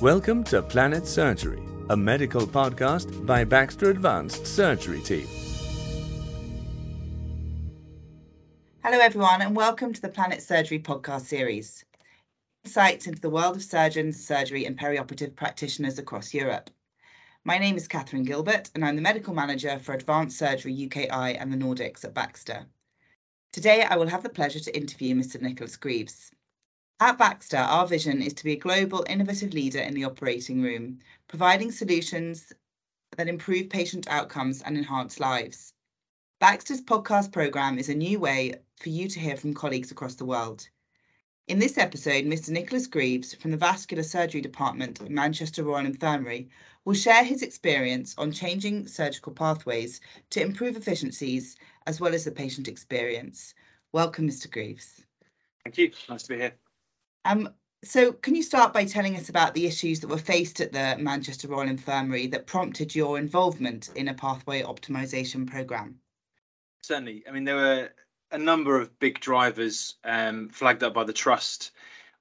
Welcome to Planet Surgery, a medical podcast by Baxter Advanced Surgery Team. Hello, everyone, and welcome to the Planet Surgery podcast series. Insights into the world of surgeons, surgery, and perioperative practitioners across Europe. My name is Catherine Gilbert, and I'm the medical manager for Advanced Surgery UKI and the Nordics at Baxter. Today, I will have the pleasure to interview Mr. Nicholas Greaves. At Baxter, our vision is to be a global innovative leader in the operating room, providing solutions that improve patient outcomes and enhance lives. Baxter's podcast program is a new way for you to hear from colleagues across the world. In this episode, Mr. Nicholas Greaves from the Vascular Surgery Department of Manchester Royal Infirmary will share his experience on changing surgical pathways to improve efficiencies as well as the patient experience. Welcome, Mr. Greaves. Thank you. Nice to be here. Um, so, can you start by telling us about the issues that were faced at the Manchester Royal Infirmary that prompted your involvement in a pathway optimization program? Certainly. I mean, there were a number of big drivers um, flagged up by the trust.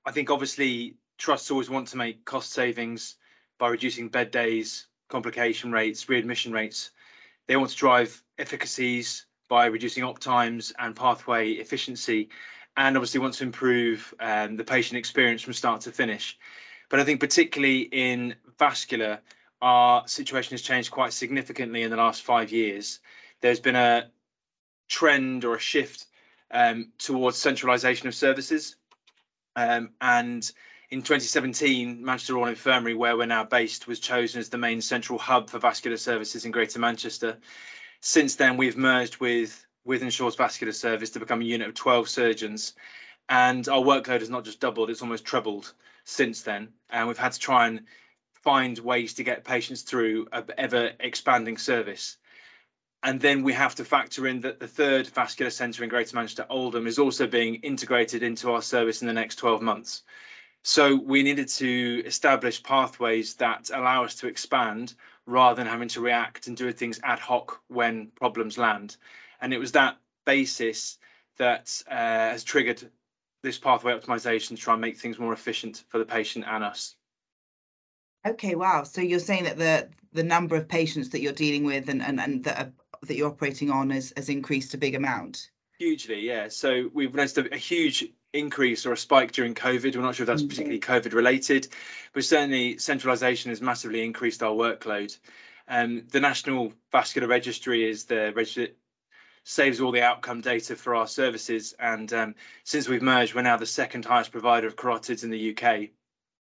I think obviously trusts always want to make cost savings by reducing bed days, complication rates, readmission rates. They want to drive efficacies by reducing op times and pathway efficiency and obviously want to improve um, the patient experience from start to finish. But I think particularly in vascular, our situation has changed quite significantly in the last five years. There's been a trend or a shift um, towards centralisation of services. Um, and in 2017, Manchester Royal Infirmary, where we're now based, was chosen as the main central hub for vascular services in Greater Manchester. Since then, we've merged with Wythenshawe's vascular service to become a unit of 12 surgeons. And our workload has not just doubled, it's almost trebled since then. And we've had to try and find ways to get patients through a ever expanding service. And then we have to factor in that the third vascular centre in Greater Manchester, Oldham, is also being integrated into our service in the next 12 months. So we needed to establish pathways that allow us to expand rather than having to react and do things ad hoc when problems land. And it was that basis that uh, has triggered this pathway optimization to try and make things more efficient for the patient and us. Okay, wow. So you're saying that the the number of patients that you're dealing with and and, and that are, that you're operating on has, has increased a big amount. Hugely, yeah. So we've noticed a, a huge increase or a spike during COVID. We're not sure if that's mm-hmm. particularly COVID related, but certainly centralisation has massively increased our workload. Um, the National Vascular Registry is the register saves all the outcome data for our services. And um, since we've merged, we're now the second highest provider of carotids in the UK.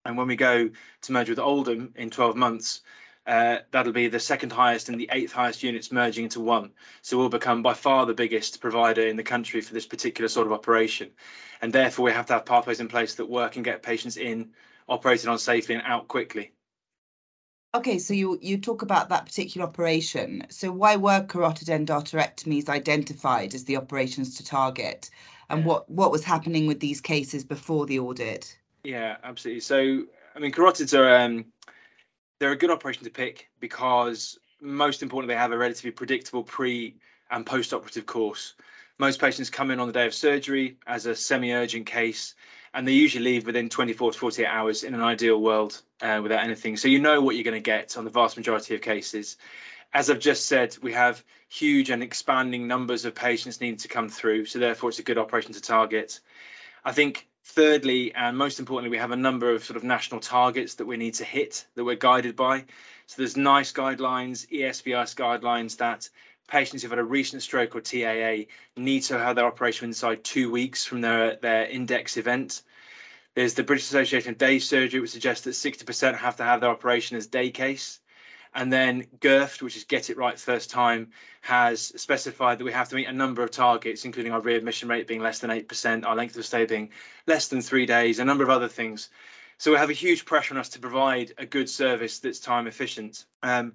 And when we go to merge with Oldham in 12 months, uh, that'll be the second highest and the eighth highest units merging into one. So we'll become by far the biggest provider in the country for this particular sort of operation. And therefore, we have to have pathways in place that work and get patients in, operated on safely and out quickly. Okay, so you you talk about that particular operation. So why were carotid endarterectomies identified as the operations to target, and what what was happening with these cases before the audit? Yeah, absolutely. So I mean, carotids are um, they're a good operation to pick because most importantly, they have a relatively predictable pre and post-operative course. Most patients come in on the day of surgery as a semi-urgent case and they usually leave within 24 to 48 hours in an ideal world uh, without anything. So you know what you're going to get on the vast majority of cases. As I've just said, we have huge and expanding numbers of patients needing to come through. So therefore, it's a good operation to target. I think thirdly, and most importantly, we have a number of sort of national targets that we need to hit that we're guided by. So there's NICE guidelines, ESVS guidelines that patients who've had a recent stroke or TIA need to have their operation inside two weeks from their, their index event. There's the British Association of Day Surgery, which suggests that 60% have to have their operation as day case. And then GIRFT, which is Get It Right First Time, has specified that we have to meet a number of targets, including our readmission rate being less than 8%, our length of stay being less than three days, a number of other things. So we have a huge pressure on us to provide a good service that's time efficient. Um,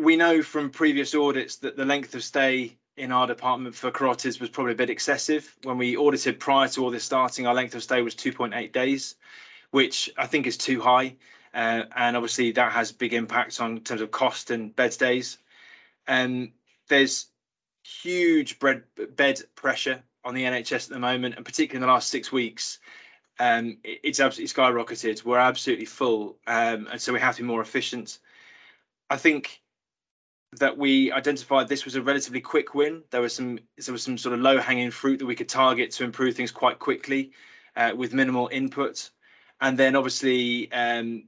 we know from previous audits that the length of stay in our department for carotids was probably a bit excessive. When we audited prior to all this starting, our length of stay was 2.8 days, which I think is too high. Uh, and obviously that has big impacts on terms of cost and bed stays. And um, there's huge bed, bed pressure on the NHS at the moment, and particularly in the last six weeks. um, it, it's absolutely skyrocketed. We're absolutely full, um, and so we have to be more efficient. I think that we identified this was a relatively quick win. There was some there was some sort of low hanging fruit that we could target to improve things quite quickly uh, with minimal input, and then obviously um,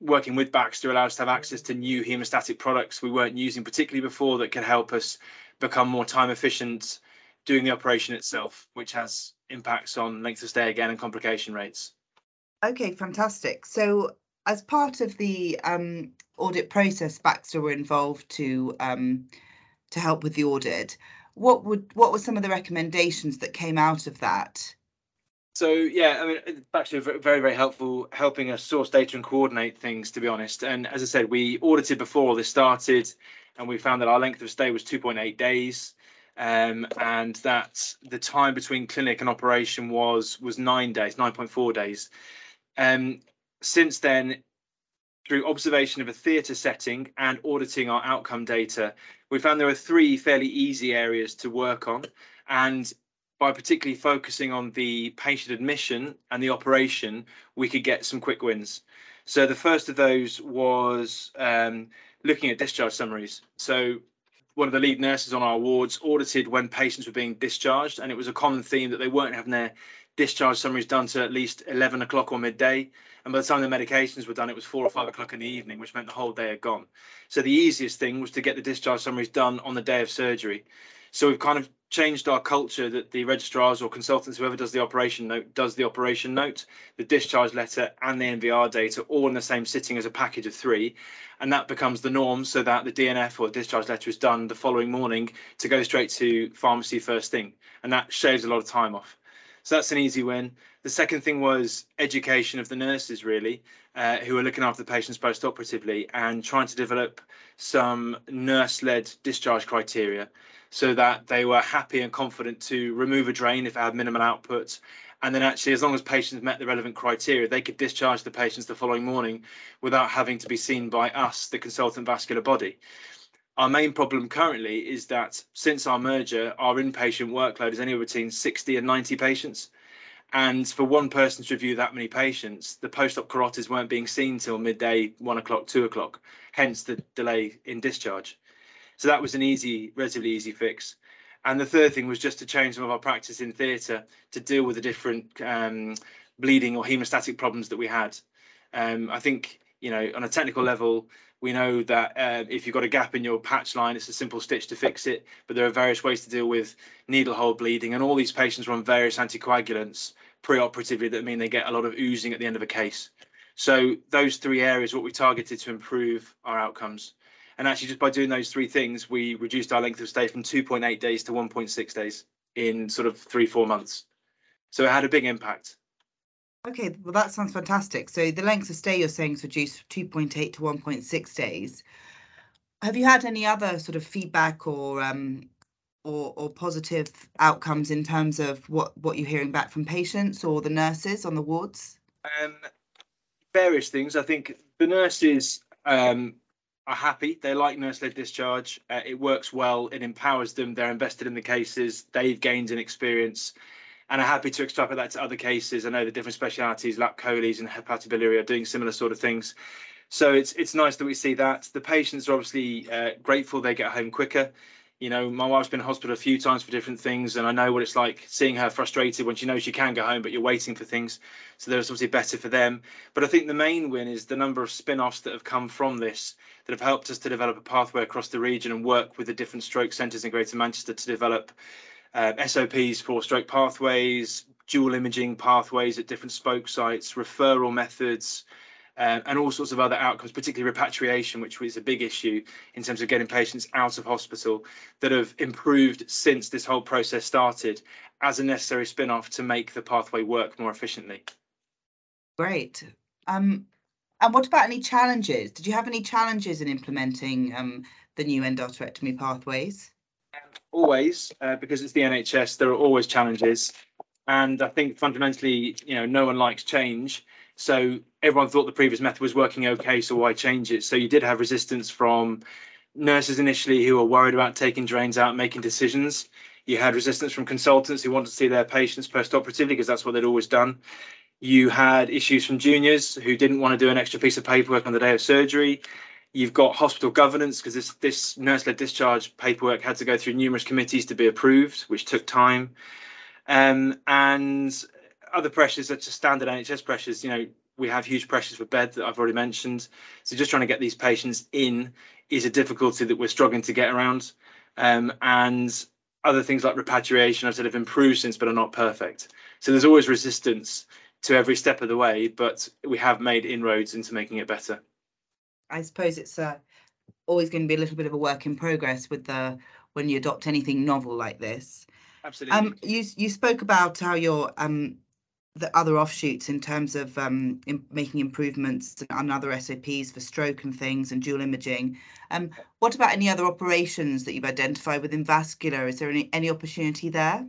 working with Baxter allowed us to have access to new hemostatic products we weren't using particularly before that can help us become more time efficient doing the operation itself, which has impacts on length of stay again and complication rates. Okay, fantastic. So as part of the um, audit process, Baxter were involved to um, to help with the audit. What would what were some of the recommendations that came out of that? So yeah, I mean, Baxter very very helpful, helping us source data and coordinate things. To be honest, and as I said, we audited before all this started, and we found that our length of stay was 2.8 days, um, and that the time between clinic and operation was was nine days, 9.4 days. Um, since then, through observation of a theatre setting and auditing our outcome data, we found there are three fairly easy areas to work on. And by particularly focusing on the patient admission and the operation, we could get some quick wins. So the first of those was um, looking at discharge summaries. So one of the lead nurses on our wards audited when patients were being discharged, and it was a common theme that they weren't having their discharge summaries done to at least 11 o'clock or midday. And by the time the medications were done, it was four or five o'clock in the evening, which meant the whole day had gone. So the easiest thing was to get the discharge summaries done on the day of surgery. So we've kind of changed our culture that the registrars or consultants, whoever does the operation note, does the operation note, the discharge letter, and the NVR data all in the same sitting as a package of three. And that becomes the norm so that the DNF or discharge letter is done the following morning to go straight to pharmacy first thing. And that shaves a lot of time off. So that's an easy win. The second thing was education of the nurses, really, uh, who are looking after the patients post-operatively and trying to develop some nurse-led discharge criteria so that they were happy and confident to remove a drain if it had minimal output. And then actually, as long as patients met the relevant criteria, they could discharge the patients the following morning without having to be seen by us, the consultant vascular body. Our main problem currently is that since our merger, our inpatient workload is anywhere between 60 and 90 patients. And for one person to review that many patients, the post-op carotids weren't being seen till midday, one o'clock, two o'clock, hence the delay in discharge. So that was an easy, relatively easy fix. And the third thing was just to change some of our practice in theatre to deal with the different um, bleeding or hemostatic problems that we had. Um, I think, you know, on a technical level, we know that uh, if you've got a gap in your patch line, it's a simple stitch to fix it. But there are various ways to deal with needle hole bleeding, and all these patients are on various anticoagulants pre-operatively that mean they get a lot of oozing at the end of a case. So those three areas, what we targeted to improve our outcomes. And actually, just by doing those three things, we reduced our length of stay from 2.8 days to 1.6 days in sort of three, four months. So it had a big impact. Okay, well, that sounds fantastic. So the length of stay you're saying is reduced 2.8 to 1.6 days. Have you had any other sort of feedback or um, or, or positive outcomes in terms of what, what you're hearing back from patients or the nurses on the wards? Um, various things. I think the nurses um, are happy. They like nurse-led discharge. Uh, it works well. It empowers them. They're invested in the cases. They've gained an experience and are happy to extrapolate that to other cases. I know the different specialities, lap choles and hepatobiliary, are doing similar sort of things. So it's it's nice that we see that. The patients are obviously uh, grateful they get home quicker. You know, my wife's been in hospital a few times for different things, and I know what it's like seeing her frustrated when she knows she can go home, but you're waiting for things. So there's obviously better for them. But I think the main win is the number of spin offs that have come from this that have helped us to develop a pathway across the region and work with the different stroke centres in Greater Manchester to develop uh, SOPs for stroke pathways, dual imaging pathways at different spoke sites, referral methods, uh, and all sorts of other outcomes, particularly repatriation, which was a big issue in terms of getting patients out of hospital, that have improved since this whole process started as a necessary spin off to make the pathway work more efficiently. Great. Um, and what about any challenges? Did you have any challenges in implementing um, the new endarterectomy pathways? always, uh, because it's the NHS, there are always challenges. And I think fundamentally, you know, no one likes change. So everyone thought the previous method was working okay, so why change it? So you did have resistance from nurses initially who were worried about taking drains out, making decisions. You had resistance from consultants who wanted to see their patients post-operatively because that's what they'd always done. You had issues from juniors who didn't want to do an extra piece of paperwork on the day of surgery. You've got hospital governance because this, this nurse-led discharge paperwork had to go through numerous committees to be approved, which took time. Um, and other pressures such as standard NHS pressures, you know, we have huge pressures for bed that I've already mentioned. So just trying to get these patients in is a difficulty that we're struggling to get around. Um, and other things like repatriation, I've said have improved since, but are not perfect. So there's always resistance to every step of the way, but we have made inroads into making it better. I suppose it's uh, always going to be a little bit of a work in progress with the when you adopt anything novel like this. Absolutely. Um, you you spoke about how you're um, the other offshoots in terms of um, in making improvements on other SOPs for stroke and things and dual imaging. Um, what about any other operations that you've identified within vascular? Is there any, any opportunity there?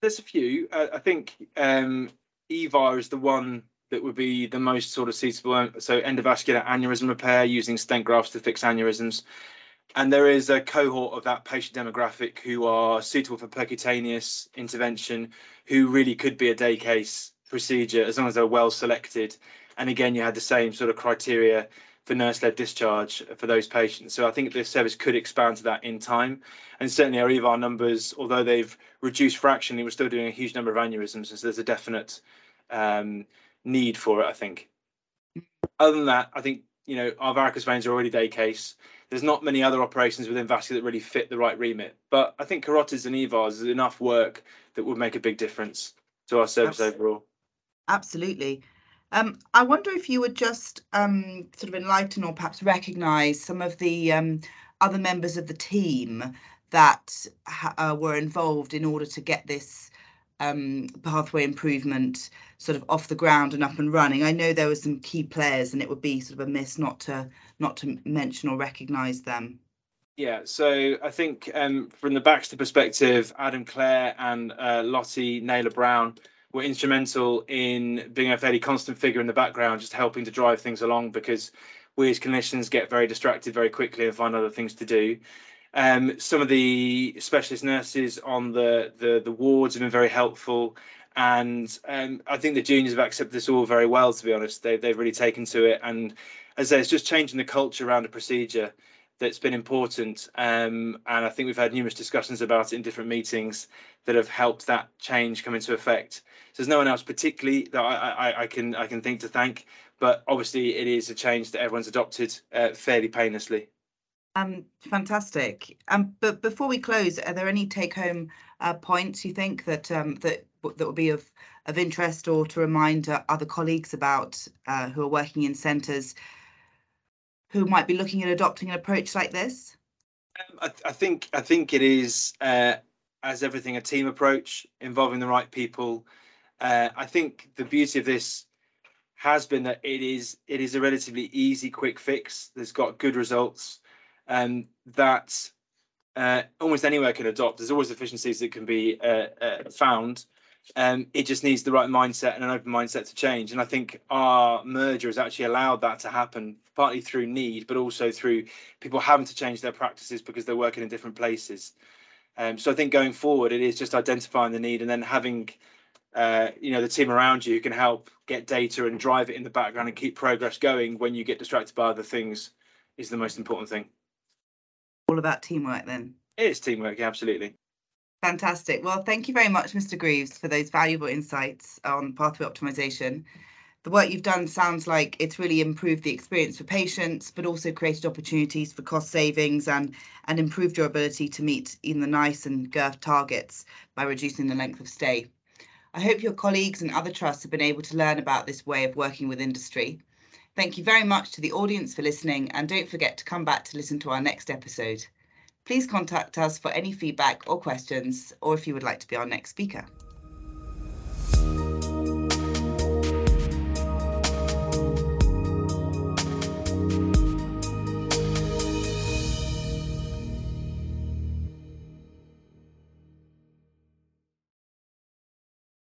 There's a few. Uh, I think um, EVAR is the one that would be the most sort of suitable. Um, so endovascular aneurysm repair using stent grafts to fix aneurysms. And there is a cohort of that patient demographic who are suitable for percutaneous intervention, who really could be a day case procedure as long as they're well selected. And again, you had the same sort of criteria for nurse-led discharge for those patients. So I think the service could expand to that in time. And certainly our EVAR numbers, although they've reduced fractionally, we're still doing a huge number of aneurysms. and So there's a definite um, need for it, I think. Other than that, I think, you know, our varicose veins are already day case there's not many other operations within vascular that really fit the right remit. But I think carotids and EVARs is enough work that would make a big difference to our service Absolutely. overall. Absolutely. Um, I wonder if you would just um, sort of enlighten or perhaps recognise some of the um, other members of the team that ha- uh, were involved in order to get this um, pathway improvement sort of off the ground and up and running. I know there were some key players, and it would be sort of a miss not to not to mention or recognise them. Yeah, so I think um, from the Baxter perspective, Adam Clare and uh, Lottie Naylor Brown were instrumental in being a fairly constant figure in the background, just helping to drive things along because we as clinicians get very distracted very quickly and find other things to do. Um, some of the specialist nurses on the, the, the wards have been very helpful. And um, I think the juniors have accepted this all very well, to be honest. They, they've really taken to it. And as I say, it's just changing the culture around a procedure that's been important. Um, and I think we've had numerous discussions about it in different meetings that have helped that change come into effect. So there's no one else particularly that I, I, I can I can think to thank, but obviously it is a change that everyone's adopted uh, fairly painlessly. Um, fantastic. Um, but before we close, are there any take-home uh, points you think that um, that that would be of of interest or to remind uh, other colleagues about uh, who are working in centres who might be looking at adopting an approach like this? Um, I, I think I think it is uh, as everything a team approach involving the right people. Uh, I think the beauty of this has been that it is it is a relatively easy, quick fix that's got good results. Um, that uh, almost anywhere can adopt. There's always efficiencies that can be uh, uh, found. Um, it just needs the right mindset and an open mindset to change. And I think our merger has actually allowed that to happen, partly through need, but also through people having to change their practices because they're working in different places. Um, so I think going forward, it is just identifying the need and then having, uh, you know, the team around you who can help get data and drive it in the background and keep progress going when you get distracted by other things is the most important thing. All about teamwork then. It is teamwork, yeah, absolutely. Fantastic. Well, thank you very much, Mr. Greaves, for those valuable insights on pathway optimization. The work you've done sounds like it's really improved the experience for patients, but also created opportunities for cost savings and, and improved your ability to meet even the NICE and GIRFT targets by reducing the length of stay. I hope your colleagues and other trusts have been able to learn about this way of working with industry. Thank you very much to the audience for listening, and don't forget to come back to listen to our next episode. Please contact us for any feedback or questions, or if you would like to be our next speaker.